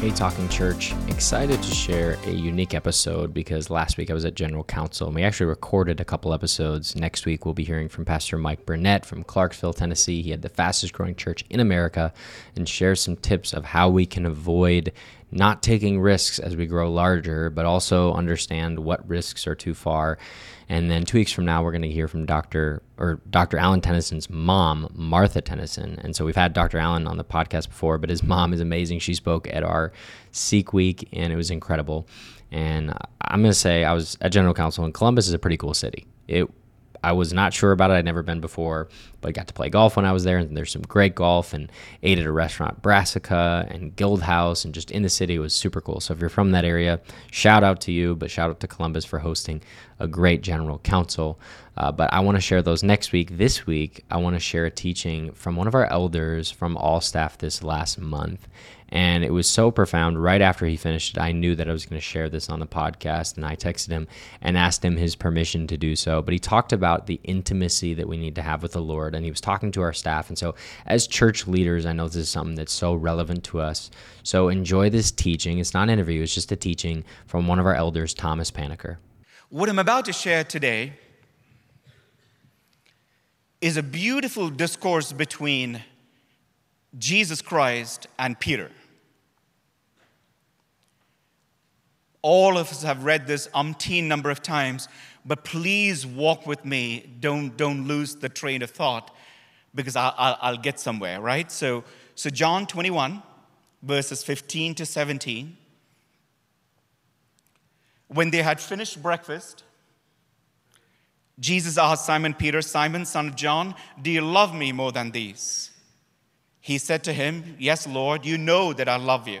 Hey, Talking Church. Excited to share a unique episode because last week I was at General Council and we actually recorded a couple episodes. Next week we'll be hearing from Pastor Mike Burnett from Clarksville, Tennessee. He had the fastest growing church in America and shares some tips of how we can avoid not taking risks as we grow larger, but also understand what risks are too far. And then two weeks from now, we're going to hear from Dr. or Dr. Alan Tennyson's mom, Martha Tennyson. And so we've had Dr. Alan on the podcast before, but his mom is amazing. She spoke at our Seek Week, and it was incredible. And I'm going to say I was at General Council, and Columbus is a pretty cool city. It I was not sure about it. I'd never been before, but I got to play golf when I was there, and there's some great golf, and ate at a restaurant, Brassica and Guild House, and just in the city it was super cool. So if you're from that area, shout out to you, but shout out to Columbus for hosting a great general council. Uh, but I want to share those next week. This week, I want to share a teaching from one of our elders from all staff this last month. And it was so profound. Right after he finished it, I knew that I was going to share this on the podcast. And I texted him and asked him his permission to do so. But he talked about the intimacy that we need to have with the Lord. And he was talking to our staff. And so, as church leaders, I know this is something that's so relevant to us. So, enjoy this teaching. It's not an interview, it's just a teaching from one of our elders, Thomas Panikkar. What I'm about to share today is a beautiful discourse between Jesus Christ and Peter. All of us have read this umpteen number of times, but please walk with me. Don't, don't lose the train of thought because I'll, I'll, I'll get somewhere, right? So, so, John 21, verses 15 to 17. When they had finished breakfast, Jesus asked Simon Peter, Simon, son of John, do you love me more than these? He said to him, Yes, Lord, you know that I love you.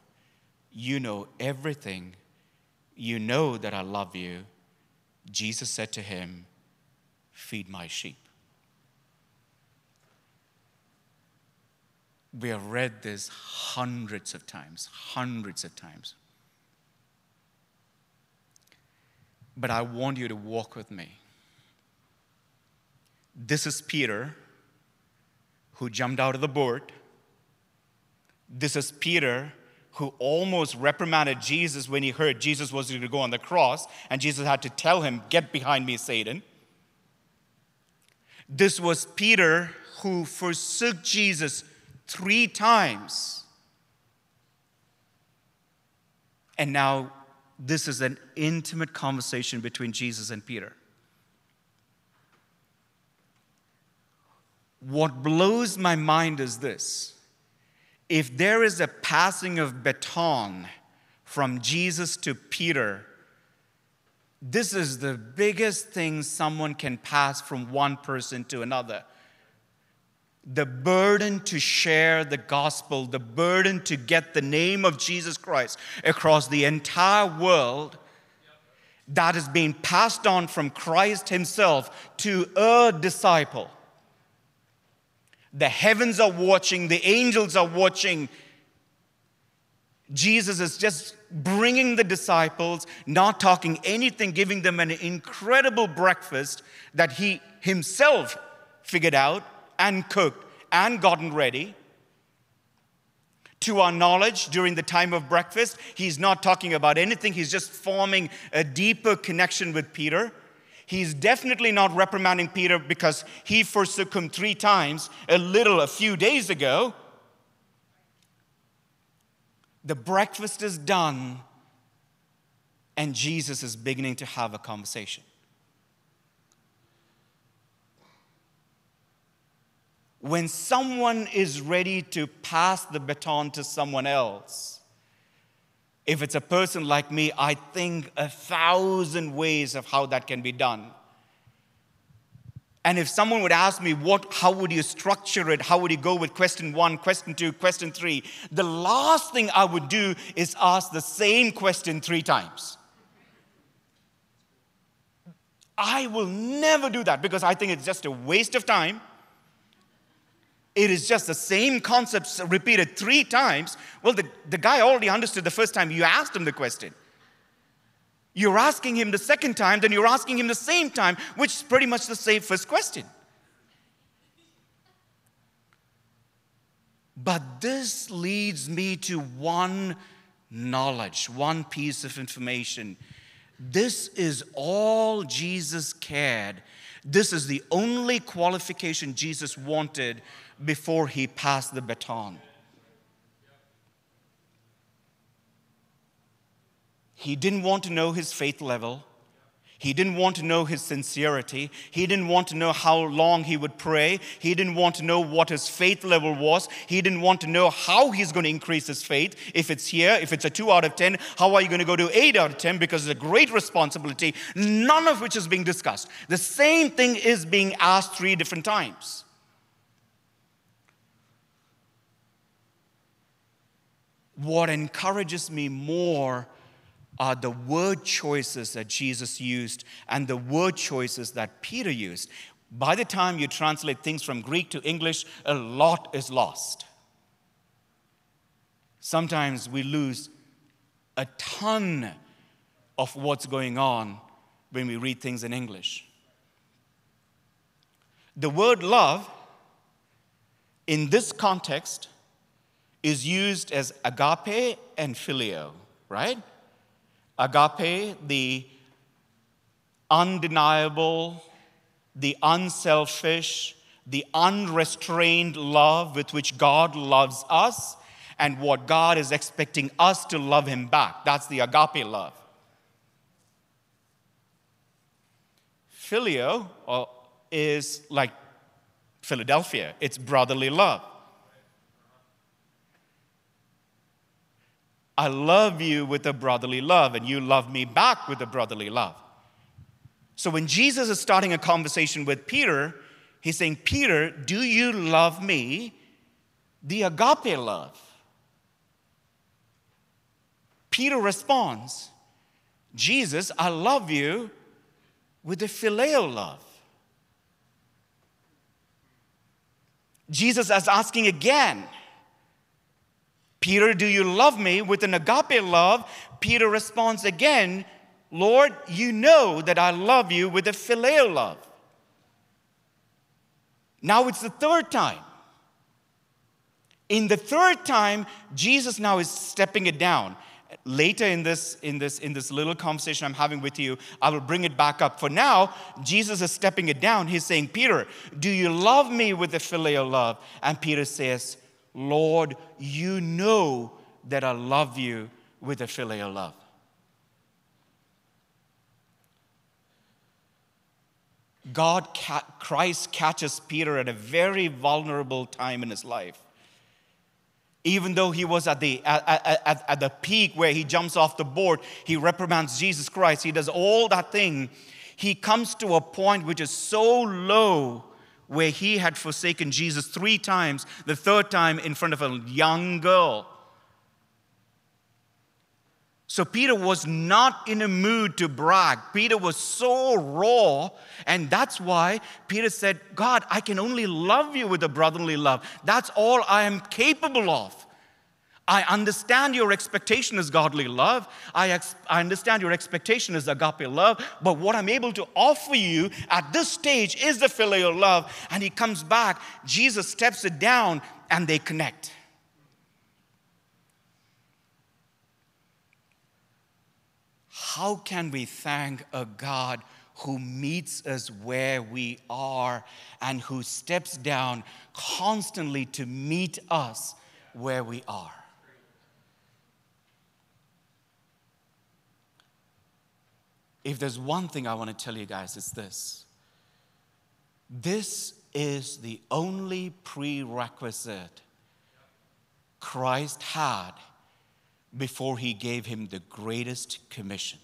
you know everything. You know that I love you. Jesus said to him, Feed my sheep. We have read this hundreds of times, hundreds of times. But I want you to walk with me. This is Peter who jumped out of the boat. This is Peter who almost reprimanded Jesus when he heard Jesus was going to go on the cross, and Jesus had to tell him, Get behind me, Satan. This was Peter who forsook Jesus three times. And now, this is an intimate conversation between Jesus and Peter. What blows my mind is this if there is a passing of baton from Jesus to Peter, this is the biggest thing someone can pass from one person to another. The burden to share the gospel, the burden to get the name of Jesus Christ across the entire world that is being passed on from Christ Himself to a disciple. The heavens are watching, the angels are watching. Jesus is just bringing the disciples, not talking anything, giving them an incredible breakfast that he himself figured out and cooked and gotten ready. To our knowledge, during the time of breakfast, he's not talking about anything. He's just forming a deeper connection with Peter. He's definitely not reprimanding Peter because he forsook him three times a little a few days ago. The breakfast is done, and Jesus is beginning to have a conversation. When someone is ready to pass the baton to someone else, if it's a person like me, I think a thousand ways of how that can be done. And if someone would ask me, what, how would you structure it? How would you go with question one, question two, question three? The last thing I would do is ask the same question three times. I will never do that because I think it's just a waste of time. It is just the same concepts repeated three times. Well, the, the guy already understood the first time you asked him the question. You're asking him the second time, then you're asking him the same time, which is pretty much the same first question. But this leads me to one knowledge, one piece of information. This is all Jesus cared. This is the only qualification Jesus wanted before he passed the baton. He didn't want to know his faith level. He didn't want to know his sincerity. He didn't want to know how long he would pray. He didn't want to know what his faith level was. He didn't want to know how he's going to increase his faith. If it's here, if it's a 2 out of 10, how are you going to go to 8 out of 10? Because it's a great responsibility, none of which is being discussed. The same thing is being asked three different times. What encourages me more are the word choices that Jesus used and the word choices that Peter used. By the time you translate things from Greek to English, a lot is lost. Sometimes we lose a ton of what's going on when we read things in English. The word love in this context is used as agape and phileo, right? Agape, the undeniable, the unselfish, the unrestrained love with which God loves us and what God is expecting us to love Him back. That's the agape love. Phileo uh, is like Philadelphia, it's brotherly love. I love you with a brotherly love, and you love me back with a brotherly love. So when Jesus is starting a conversation with Peter, he's saying, Peter, do you love me? The agape love. Peter responds, Jesus, I love you with the phileo love. Jesus is asking again, Peter, do you love me? With an agape love, Peter responds again, Lord, you know that I love you with a phileo love. Now it's the third time. In the third time, Jesus now is stepping it down. Later in this, in this, in this little conversation I'm having with you, I will bring it back up. For now, Jesus is stepping it down. He's saying, Peter, do you love me with a filial love? And Peter says, Lord, you know that I love you with a filial love. God, Christ catches Peter at a very vulnerable time in his life. Even though he was at the, at, at, at the peak where he jumps off the board, he reprimands Jesus Christ, he does all that thing. He comes to a point which is so low where he had forsaken Jesus three times, the third time in front of a young girl. So Peter was not in a mood to brag. Peter was so raw, and that's why Peter said, God, I can only love you with a brotherly love. That's all I am capable of. I understand your expectation is godly love. I, ex- I understand your expectation is agape love. But what I'm able to offer you at this stage is the filial love. And he comes back, Jesus steps it down, and they connect. How can we thank a God who meets us where we are and who steps down constantly to meet us where we are? If there's one thing I want to tell you guys, it's this. This is the only prerequisite Christ had before he gave him the greatest commission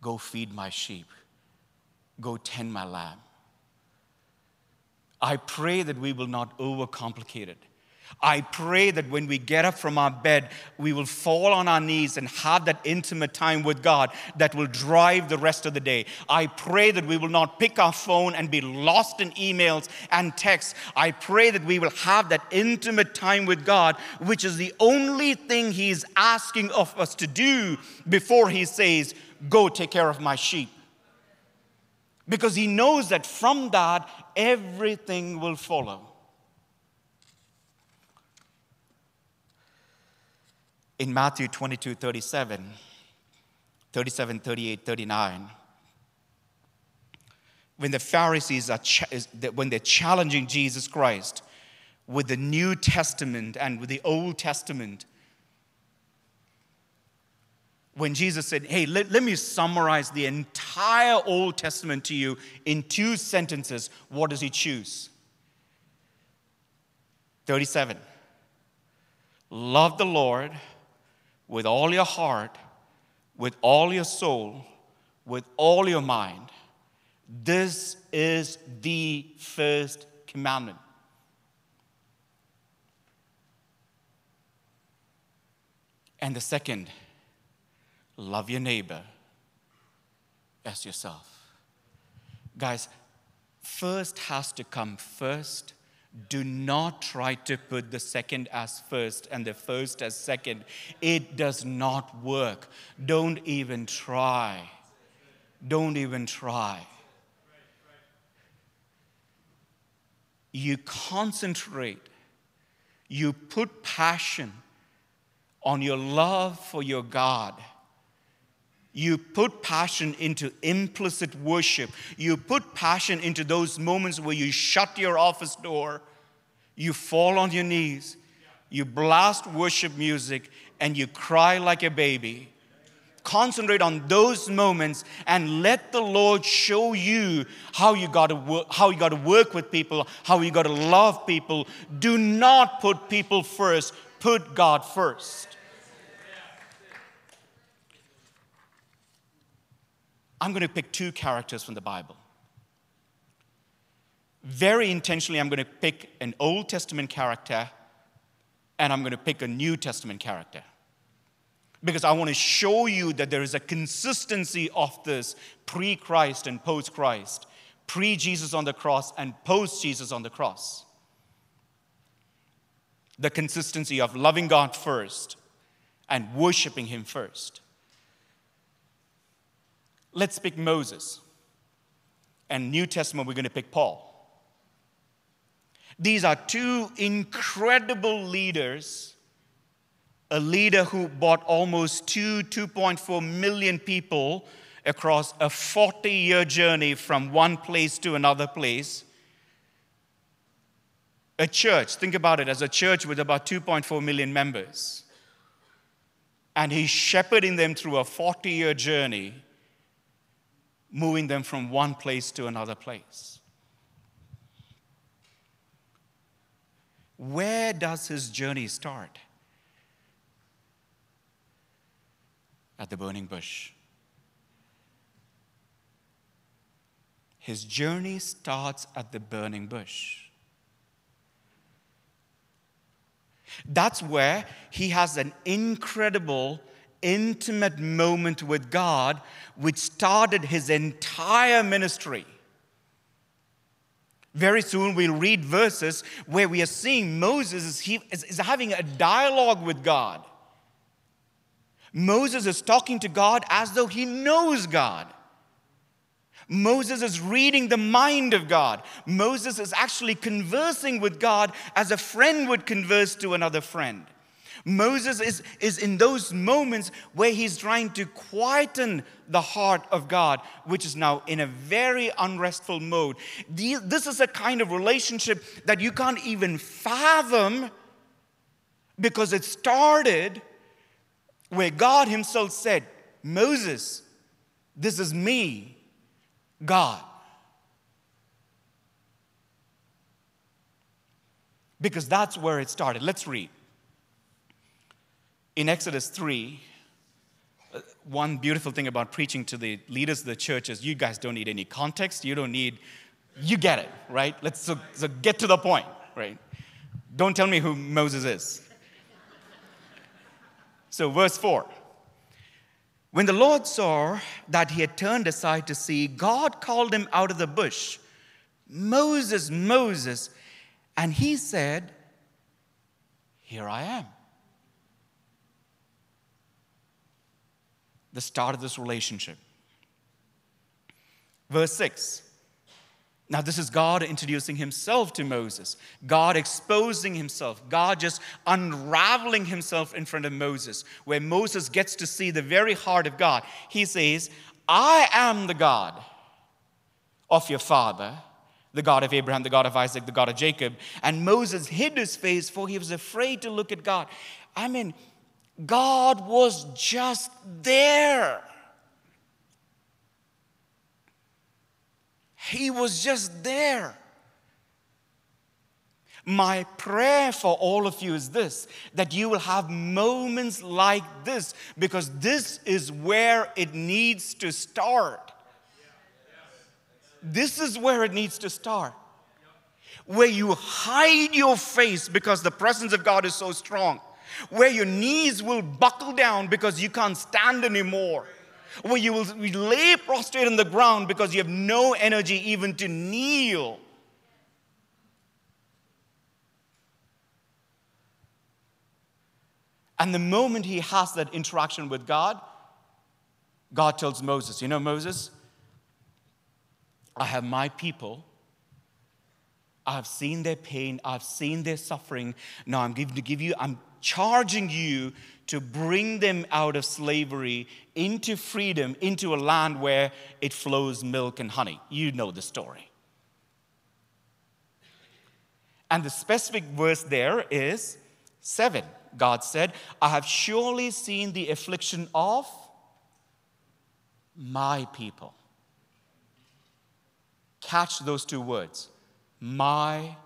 go feed my sheep, go tend my lamb. I pray that we will not overcomplicate it. I pray that when we get up from our bed, we will fall on our knees and have that intimate time with God that will drive the rest of the day. I pray that we will not pick our phone and be lost in emails and texts. I pray that we will have that intimate time with God, which is the only thing He's asking of us to do before He says, Go take care of my sheep. Because He knows that from that, everything will follow. In Matthew 22 37, 37, 38, 39, when the Pharisees are, when they're challenging Jesus Christ with the New Testament and with the Old Testament, when Jesus said, Hey, let, let me summarize the entire Old Testament to you in two sentences, what does he choose? 37. Love the Lord with all your heart, with all your soul, with all your mind. This is the first commandment. And the second, love your neighbor as yourself. Guys, first has to come first do not try to put the second as first and the first as second. It does not work. Don't even try. Don't even try. You concentrate, you put passion on your love for your God you put passion into implicit worship. You put passion into those moments where you shut your office door, you fall on your knees, you blast worship music, and you cry like a baby. Concentrate on those moments and let the Lord show you how you got to work, how you got to work with people, how you got to love people. Do not put people first, put God first. I'm going to pick two characters from the Bible. Very intentionally, I'm going to pick an Old Testament character and I'm going to pick a New Testament character. Because I want to show you that there is a consistency of this pre Christ and post Christ, pre Jesus on the cross and post Jesus on the cross. The consistency of loving God first and worshiping Him first. Let's pick Moses. And New Testament, we're going to pick Paul. These are two incredible leaders. A leader who brought almost two, 2.4 million people across a 40 year journey from one place to another place. A church, think about it as a church with about 2.4 million members. And he's shepherding them through a 40 year journey moving them from one place to another place. Where does his journey start? At the burning bush. His journey starts at the burning bush. That's where he has an incredible intimate moment with God, which started his entire ministry. Very soon we'll read verses where we are seeing Moses is, he, is, is having a dialogue with God. Moses is talking to God as though he knows God. Moses is reading the mind of God. Moses is actually conversing with God as a friend would converse to another friend. Moses is, is in those moments where he's trying to quieten the heart of God, which is now in a very unrestful mode. This is a kind of relationship that you can't even fathom because it started where God Himself said, Moses, this is me, God. Because that's where it started. Let's read in Exodus 3, uh, one beautiful thing about preaching to the leaders of the church is you guys don't need any context. You don't need You get it, right? Let's so, so get to the point, right? Don't tell me who Moses is. So, verse 4. When the Lord saw that he had turned aside to see, God called him out of the bush, Moses, Moses. And he said, Here I am. The start of this relationship. Verse 6. Now, this is God introducing himself to Moses, God exposing himself, God just unraveling himself in front of Moses, where Moses gets to see the very heart of God. He says, I am the God of your father, the God of Abraham, the God of Isaac, the God of Jacob. And Moses hid his face, for he was afraid to look at God. I mean, God was just there. He was just there. My prayer for all of you is this that you will have moments like this because this is where it needs to start. This is where it needs to start. Where you hide your face because the presence of God is so strong. Where your knees will buckle down because you can't stand anymore where you will lay prostrate on the ground because you have no energy even to kneel. And the moment he has that interaction with God, God tells Moses, You know, Moses, I have my people. I've seen their pain. I've seen their suffering. Now I'm giving to give you, I'm charging you to bring them out of slavery into freedom, into a land where it flows milk and honey. You know the story. And the specific verse there is 7. God said, I have surely seen the affliction of my people. Catch those two words my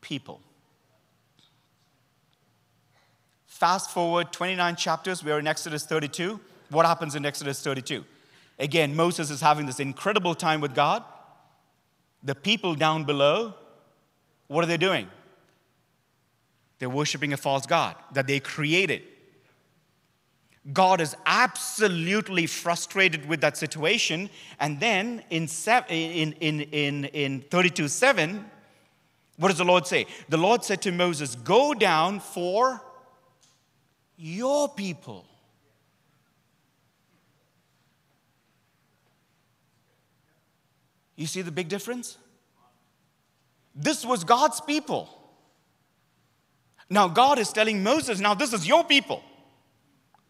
people. Fast forward 29 chapters, we're in Exodus 32. What happens in Exodus 32? Again, Moses is having this incredible time with God. The people down below, what are they doing? They're worshiping a false God that they created. God is absolutely frustrated with that situation. And then in, in, in, in, in 32 7, what does the Lord say? The Lord said to Moses, Go down for your people. You see the big difference? This was God's people. Now, God is telling Moses, now this is your people.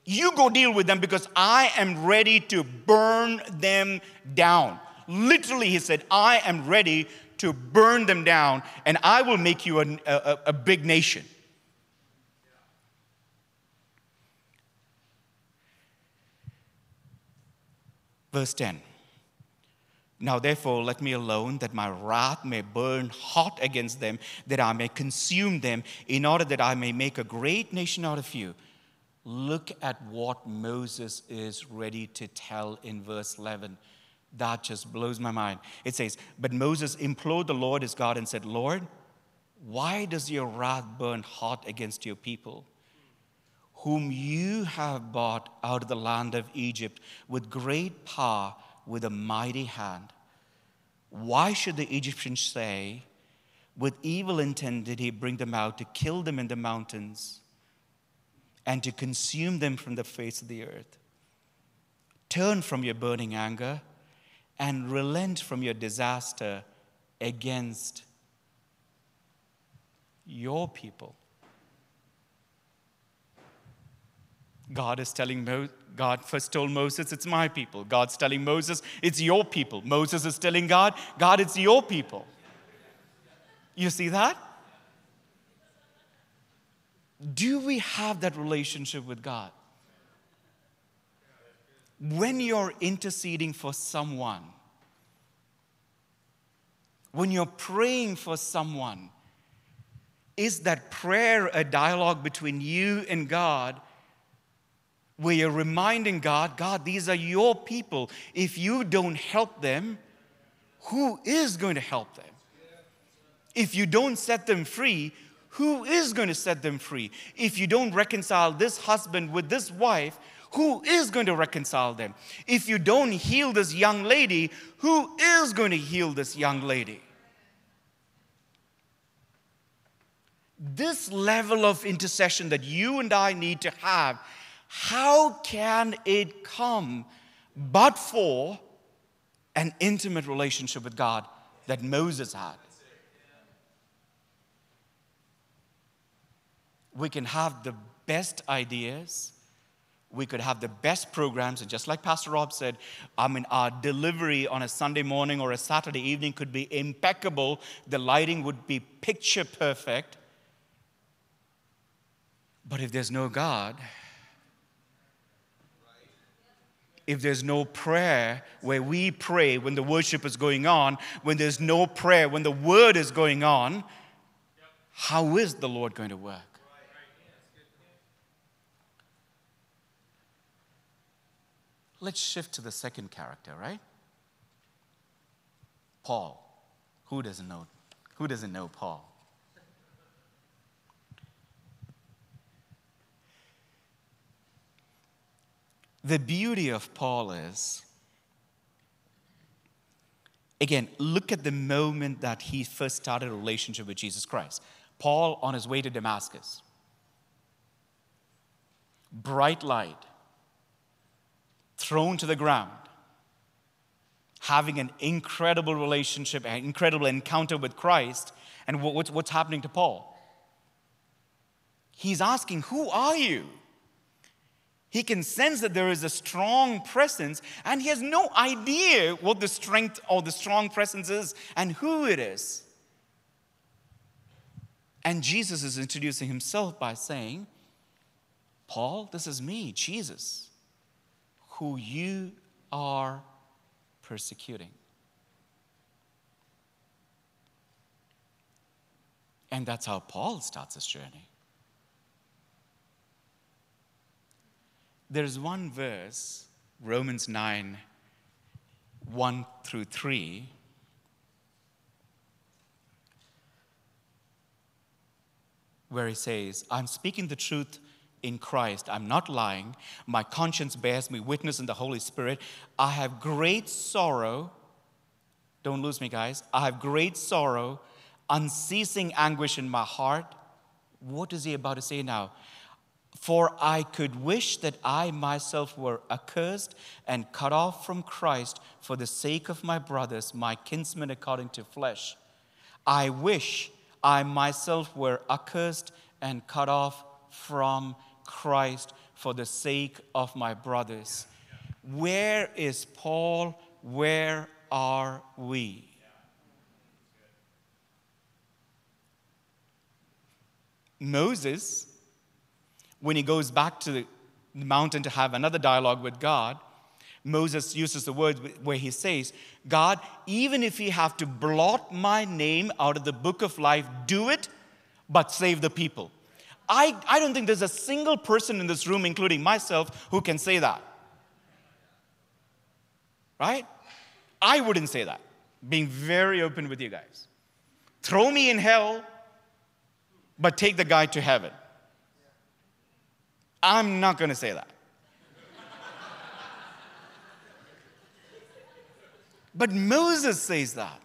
You go deal with them because I am ready to burn them down. Literally, he said, I am ready to burn them down and I will make you a, a, a big nation. Verse 10 Now therefore, let me alone, that my wrath may burn hot against them, that I may consume them, in order that I may make a great nation out of you. Look at what Moses is ready to tell in verse 11. That just blows my mind. It says, But Moses implored the Lord his God and said, Lord, why does your wrath burn hot against your people? whom you have bought out of the land of Egypt with great power, with a mighty hand. Why should the Egyptians say, with evil intent did he bring them out to kill them in the mountains and to consume them from the face of the earth? Turn from your burning anger and relent from your disaster against your people. God is telling Mo- God first told Moses, it's my people. God's telling Moses, it's your people. Moses is telling God, God, it's your people. You see that? Do we have that relationship with God? When you're interceding for someone, when you're praying for someone, is that prayer a dialogue between you and God? where you're reminding God, God, these are your people. If you don't help them, who is going to help them? If you don't set them free, who is going to set them free? If you don't reconcile this husband with this wife, who is going to reconcile them? If you don't heal this young lady, who is going to heal this young lady? This level of intercession that you and I need to have, how can it come but for an intimate relationship with God that Moses had? We can have the best ideas, we could have the best programs, and just like Pastor Rob said, I mean, our delivery on a Sunday morning or a Saturday evening could be impeccable. The lighting would be picture perfect. But if there's no God, if there's no prayer where we pray when the worship is going on, when there's no prayer when the word is going on, how is the Lord going to work? Let's shift to the second character, right? Paul. Who doesn't know? Who doesn't know Paul? The beauty of Paul is, again, look at the moment that he first started a relationship with Jesus Christ. Paul on his way to Damascus. Bright light, thrown to the ground, having an incredible relationship, an incredible encounter with Christ. And what's, what's happening to Paul? He's asking, Who are you? He can sense that there is a strong presence, and he has no idea what the strength or the strong presence is and who it is. And Jesus is introducing himself by saying, Paul, this is me, Jesus who you are persecuting. And that's how Paul starts his journey. There's one verse, Romans 9, 1 through 3. Where he says, I'm speaking the truth in Christ. I'm not lying. My conscience bears me witness in the Holy Spirit. I have great sorrow. Don't lose me, guys. I have great sorrow, unceasing anguish in my heart. What is he about to say now? For I could wish that I myself were accursed and cut off from Christ for the sake of my brothers, my kinsmen according to flesh. I wish I myself were accursed and cut off from Christ for the sake of my brothers. Where is Paul? Where are we? Moses, when he goes back to the mountain to have another dialogue with God, Moses uses the word where he says, God, even if you have to blot my name out of the book of life, do it, but save the people. I, I don't think there's a single person in this room, including myself, who can say that. Right? I wouldn't say that, being very open with you guys. Throw me in hell, but take the guy to heaven. I'm not going to say that. but Moses says that.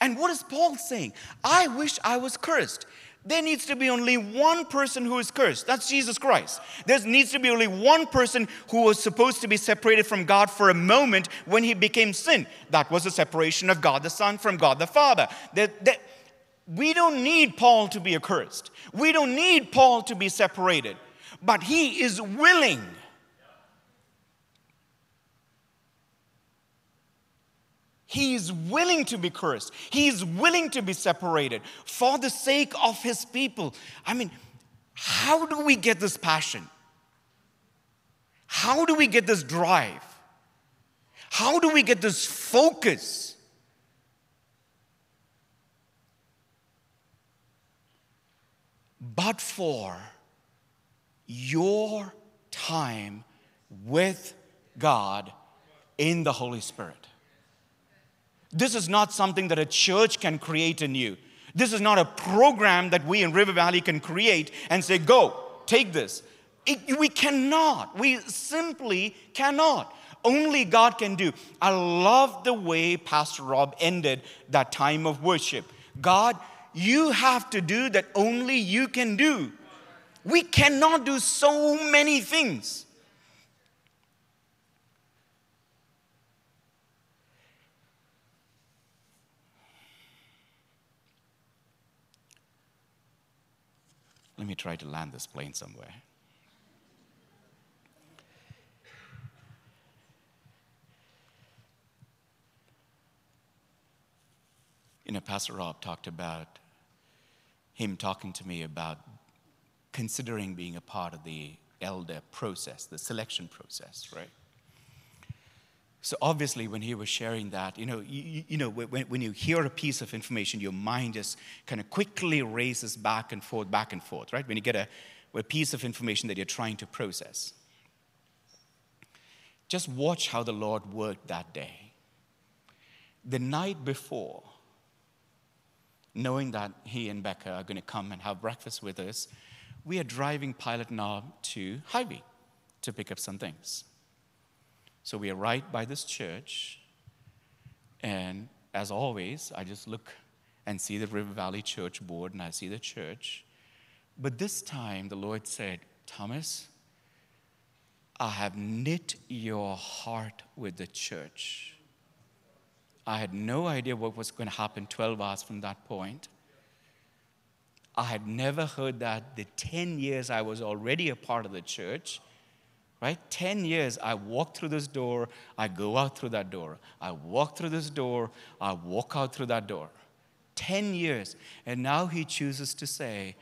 And what is Paul saying? I wish I was cursed there needs to be only one person who is cursed. That's Jesus Christ. There needs to be only one person who was supposed to be separated from God for a moment when he became sin. That was the separation of God the Son from God the Father. That, we don't need Paul to be accursed. We don't need Paul to be separated. But he is willing He's willing to be cursed. He's willing to be separated for the sake of his people. I mean, how do we get this passion? How do we get this drive? How do we get this focus? But for your time with God in the Holy Spirit. This is not something that a church can create in you. This is not a program that we in River Valley can create and say, go, take this. It, we cannot. We simply cannot. Only God can do. I love the way Pastor Rob ended that time of worship. God, you have to do that only you can do. We cannot do so many things. Let me try to land this plane somewhere. You know, Pastor Rob talked about him talking to me about considering being a part of the elder process, the selection process, right? So obviously, when he was sharing that, you know, you, you know, when, when you hear a piece of information, your mind just kind of quickly races back and forth, back and forth, right? When you get a, a piece of information that you're trying to process. Just watch how the Lord worked that day. The night before, knowing that he and Becca are going to come and have breakfast with us, we are driving Pilot Knob to Hy-Vee to pick up some things. So we are right by this church, and as always, I just look and see the River Valley Church board and I see the church. But this time, the Lord said, Thomas, I have knit your heart with the church. I had no idea what was going to happen 12 hours from that point. I had never heard that the 10 years I was already a part of the church, right? 10 years, I walk through this door, I go out through that door. I walk through this door, I walk out through that door. 10 years. And now he chooses to say,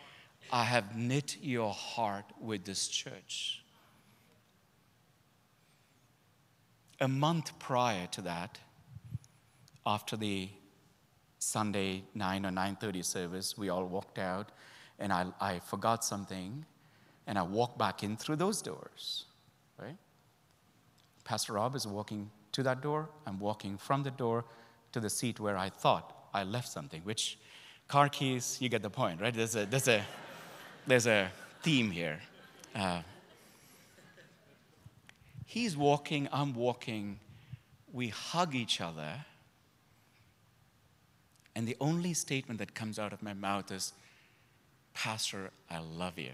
I have knit your heart with this church. A month prior to that, after the Sunday 9 or 9:30 service, we all walked out, and I, I forgot something, and I walked back in through those doors. Right? Pastor Rob is walking to that door. I'm walking from the door to the seat where I thought I left something. Which car keys? You get the point, right? There's a there's a there's a theme here. Uh, he's walking. I'm walking. We hug each other and the only statement that comes out of my mouth is, Pastor, I love you.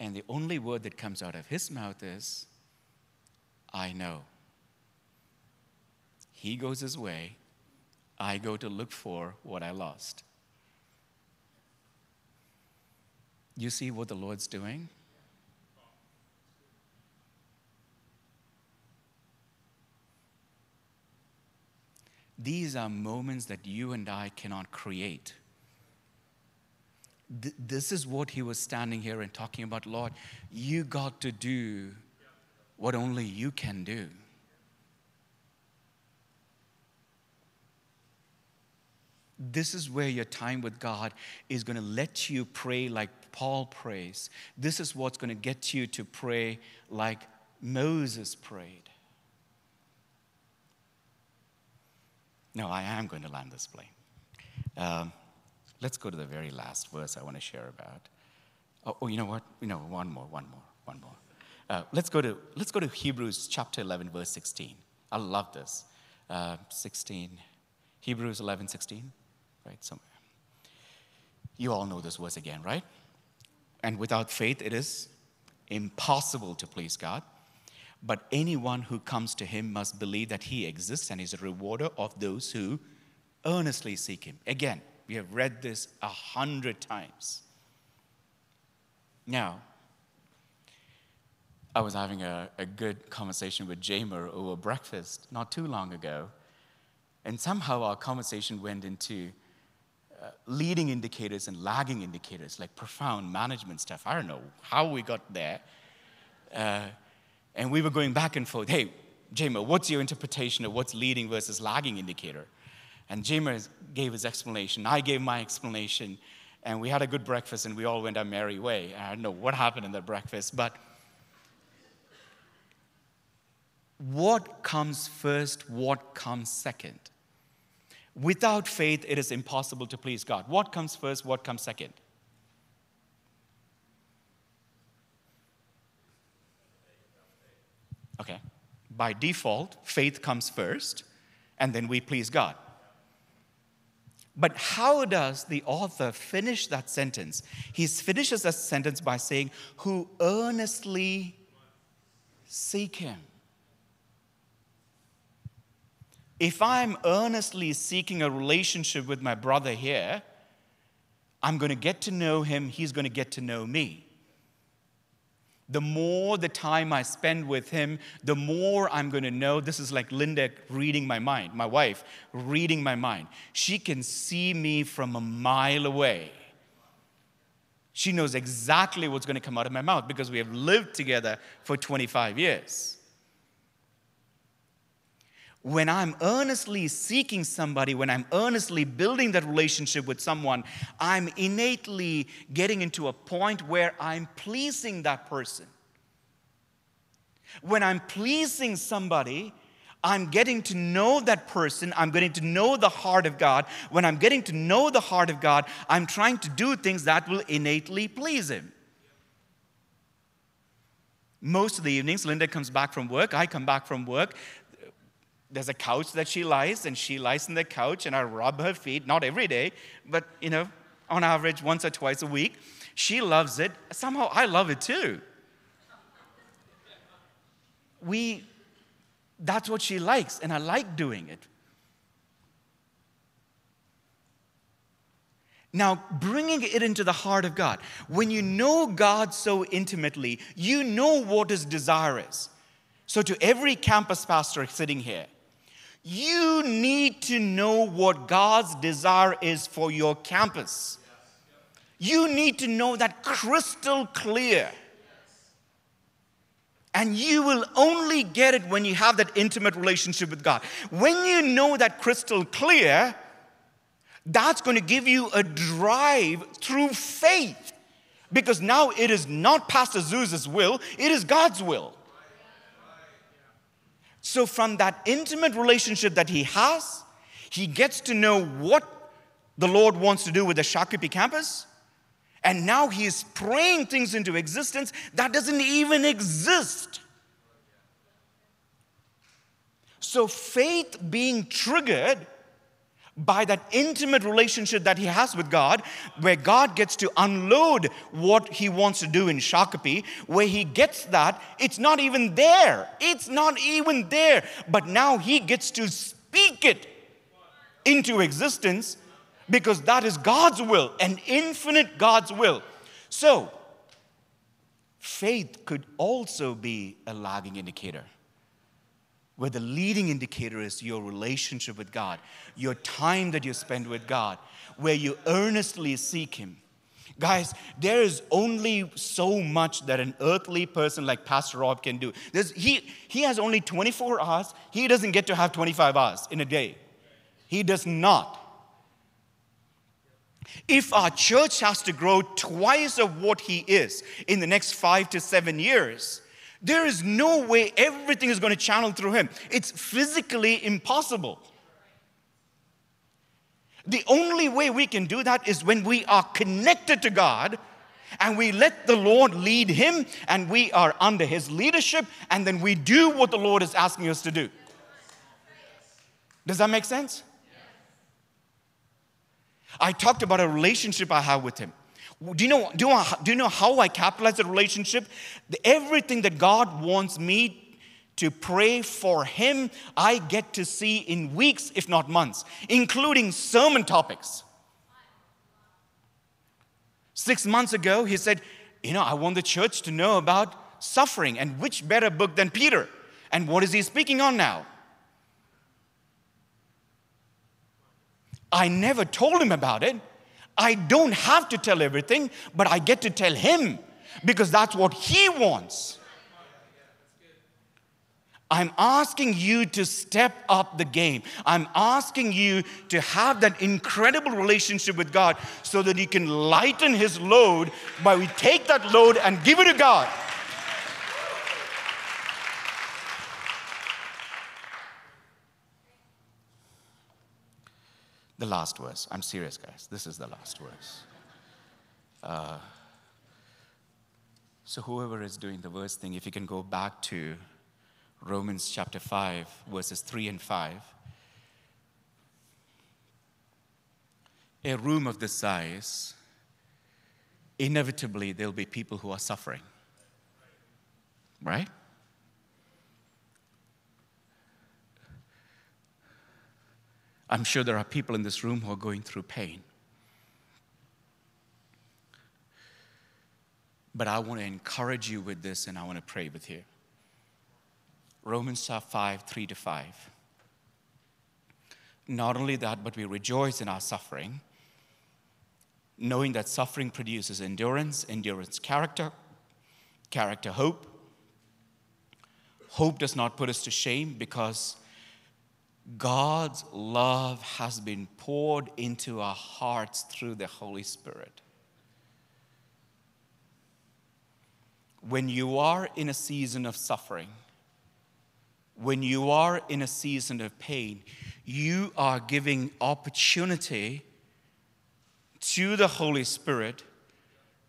And the only word that comes out of his mouth is, I know. He goes his way, I go to look for what I lost. You see what the Lord's doing? These are moments that you and I cannot create. Th- this is what he was standing here and talking about, Lord. You got to do what only you can do. This is where your time with God is going to let you pray like Paul prays. This is what's going to get you to pray like Moses prayed. No, I am going to land this plane. Um, let's go to the very last verse I want to share about. Oh, oh, you know what? You know, one more, one more, one more. Uh, let's go to let's go to Hebrews chapter 11, verse 16. I love this. Uh, 16, Hebrews 11, 16, right somewhere. You all know this verse again, right? And without faith, it is impossible to please God. But anyone who comes to him must believe that he exists and is a rewarder of those who earnestly seek him. Again, we have read this a hundred times. Now, I was having a, a good conversation with Jamer over breakfast not too long ago, and somehow our conversation went into uh, leading indicators and lagging indicators, like profound management stuff. I don't know how we got there. Uh, and we were going back and forth. Hey, Jamer, what's your interpretation of what's leading versus lagging indicator? And Jamer gave his explanation. I gave my explanation. And we had a good breakfast and we all went our merry way. I don't know what happened in that breakfast, but what comes first, what comes second. Without faith, it is impossible to please God. What comes first, what comes second? Okay. By default, faith comes first, and then we please God. But how does the author finish that sentence? He finishes that sentence by saying, Who earnestly seek Him. If I'm earnestly seeking a relationship with my brother here, I'm going to get to know him, he's going to get to know me the more the time I spend with him, the more I'm going to know. This is like Linda reading my mind, my wife reading my mind. She can see me from a mile away. She knows exactly what's going to come out of my mouth because we have lived together for 25 years when I'm earnestly seeking somebody, when I'm earnestly building that relationship with someone, I'm innately getting into a point where I'm pleasing that person. When I'm pleasing somebody, I'm getting to know that person. I'm getting to know the heart of God. When I'm getting to know the heart of God, I'm trying to do things that will innately please Him. Most of the evenings, Linda comes back from work. I come back from work there's a couch that she lies, and she lies on the couch, and I rub her feet, not every day, but you know, on average, once or twice a week. She loves it. Somehow I love it too. We, that's what she likes, and I like doing it. Now, bringing it into the heart of God. When you know God so intimately, you know what His desire is. So, to every campus pastor sitting here, you need to know what God's desire is for your campus. You need to know that crystal clear. And you will only get it when you have that intimate relationship with God. When you know that crystal clear, that's going to give you a drive through faith. Because now it is not Pastor Zeus's will, it is God's will. So, from that intimate relationship that he has, he gets to know what the Lord wants to do with the Shakopee campus. And now he is praying things into existence that doesn't even exist. So, faith being triggered by that intimate relationship that he has with God, where God gets to unload what he wants to do in Shakopee, where he gets that, it's not even there. It's not even there. But now he gets to speak it into existence because that is God's will, an infinite God's will. So, faith could also be a lagging indicator where the leading indicator is your relationship with God, your time that you spend with God, where you earnestly seek Him. Guys, there is only so much that an earthly person like Pastor Rob can do. He, he has only 24 hours. He doesn't get to have 25 hours in a day. He does not. If our church has to grow twice of what he is in the next five to seven years, there is no way everything is going to channel through him. It's physically impossible. The only way we can do that is when we are connected to God and we let the Lord lead him and we are under his leadership and then we do what the Lord is asking us to do. Does that make sense? I talked about a relationship I have with him. Do you know, do you know, do you know how I capitalize the relationship? Everything that God wants me to pray for Him, I get to see in weeks, if not months, including sermon topics. Six months ago, he said, You know, I want the church to know about suffering, and which better book than Peter? And what is he speaking on now? I never told him about it. I don't have to tell everything, but I get to tell him because that's what he wants. I'm asking you to step up the game. I'm asking you to have that incredible relationship with God so that you can lighten his load by we take that load and give it to God. The last verse. I'm serious, guys. This is the last verse. Uh, so, whoever is doing the verse thing, if you can go back to Romans chapter 5, verses 3 and 5. A room of this size, inevitably there'll be people who are suffering. Right? I'm sure there are people in this room who are going through pain. But I want to encourage you with this and I want to pray with you. Romans 5 3 to 5. Not only that, but we rejoice in our suffering, knowing that suffering produces endurance, endurance, character, character, hope. Hope does not put us to shame because God's love has been poured into our hearts through the Holy Spirit. When you are in a season of suffering, when you are in a season of pain, you are giving opportunity to the Holy Spirit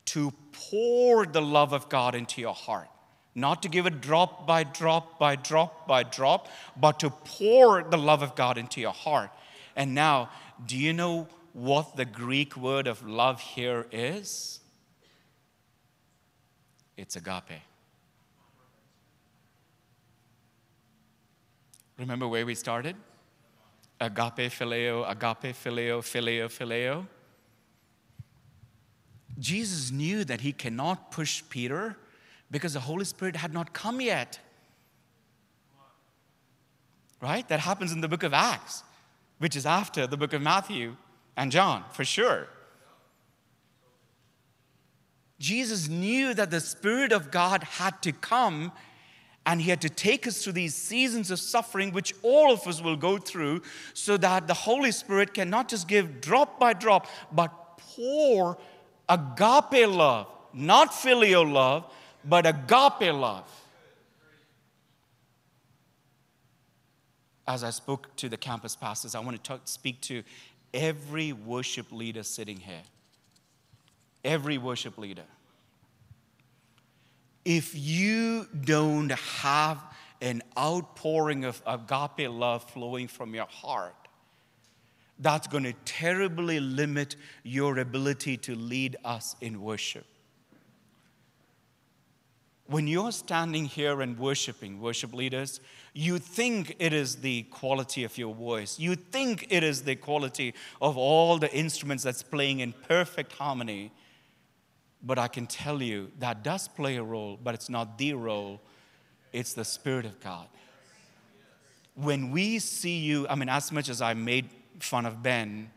to pour the love of God into your heart. Not to give it drop by drop by drop by drop, but to pour the love of God into your heart. And now, do you know what the Greek word of love here is? It's agape. Remember where we started? Agape, phileo, agape, phileo, phileo, phileo. Jesus knew that he cannot push Peter because the Holy Spirit had not come yet. Right? That happens in the book of Acts, which is after the book of Matthew and John, for sure. Jesus knew that the Spirit of God had to come and he had to take us through these seasons of suffering, which all of us will go through, so that the Holy Spirit can not just give drop by drop, but pour agape love, not filial love, but agape love. As I spoke to the campus pastors, I want to talk, speak to every worship leader sitting here. Every worship leader. If you don't have an outpouring of agape love flowing from your heart, that's going to terribly limit your ability to lead us in worship. When you're standing here and worshiping, worship leaders, you think it is the quality of your voice. You think it is the quality of all the instruments that's playing in perfect harmony. But I can tell you that does play a role, but it's not the role, it's the Spirit of God. When we see you, I mean, as much as I made fun of Ben,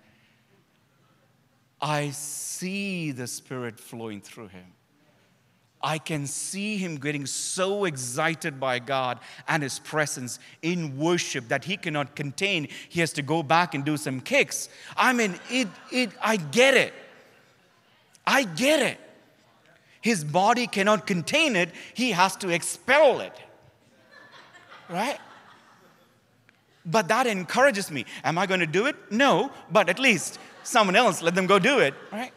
I see the Spirit flowing through him. I can see him getting so excited by God and his presence in worship that he cannot contain. He has to go back and do some kicks. I mean, it, it, I get it. I get it. His body cannot contain it, he has to expel it. Right? But that encourages me. Am I going to do it? No, but at least someone else, let them go do it, right?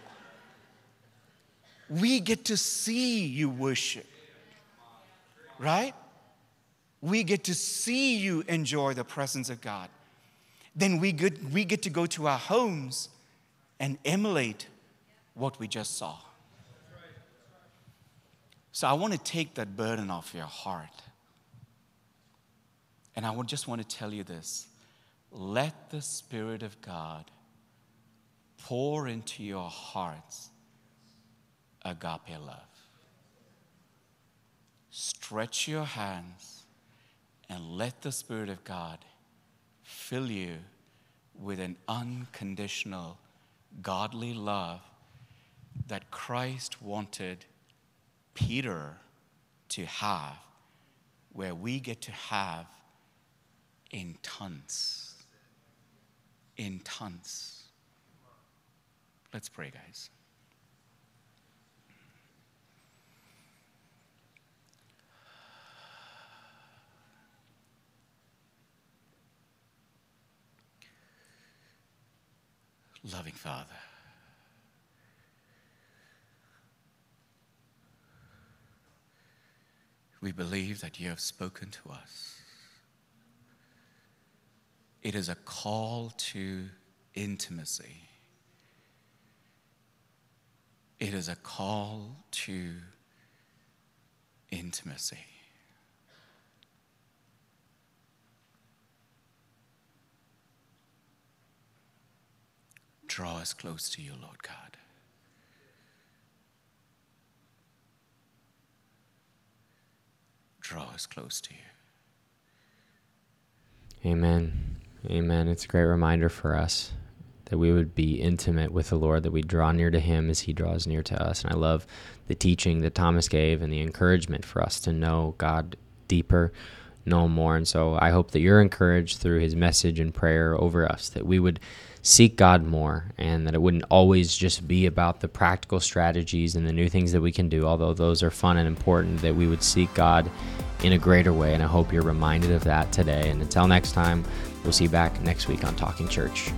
We get to see you worship, right? We get to see you enjoy the presence of God. Then we get, we get to go to our homes and emulate what we just saw. So I want to take that burden off your heart. And I would just want to tell you this let the Spirit of God pour into your hearts agape love. Stretch your hands and let the Spirit of God fill you with an unconditional, godly love that Christ wanted Peter to have, where we get to have in tons. In tons. Let's pray, guys. Loving Father, we believe that you have spoken to us. It is a call to intimacy. It is a call to intimacy. Draw us close to you, Lord God. Draw us close to you. Amen. Amen. It's a great reminder for us that we would be intimate with the Lord, that we draw near to Him as He draws near to us. And I love the teaching that Thomas gave and the encouragement for us to know God deeper, know more. And so I hope that you're encouraged through His message and prayer over us, that we would seek God more and that it wouldn't always just be about the practical strategies and the new things that we can do, although those are fun and important, that we would seek God in a greater way. And I hope you're reminded of that today. And until next time, we'll see you back next week on Talking Church.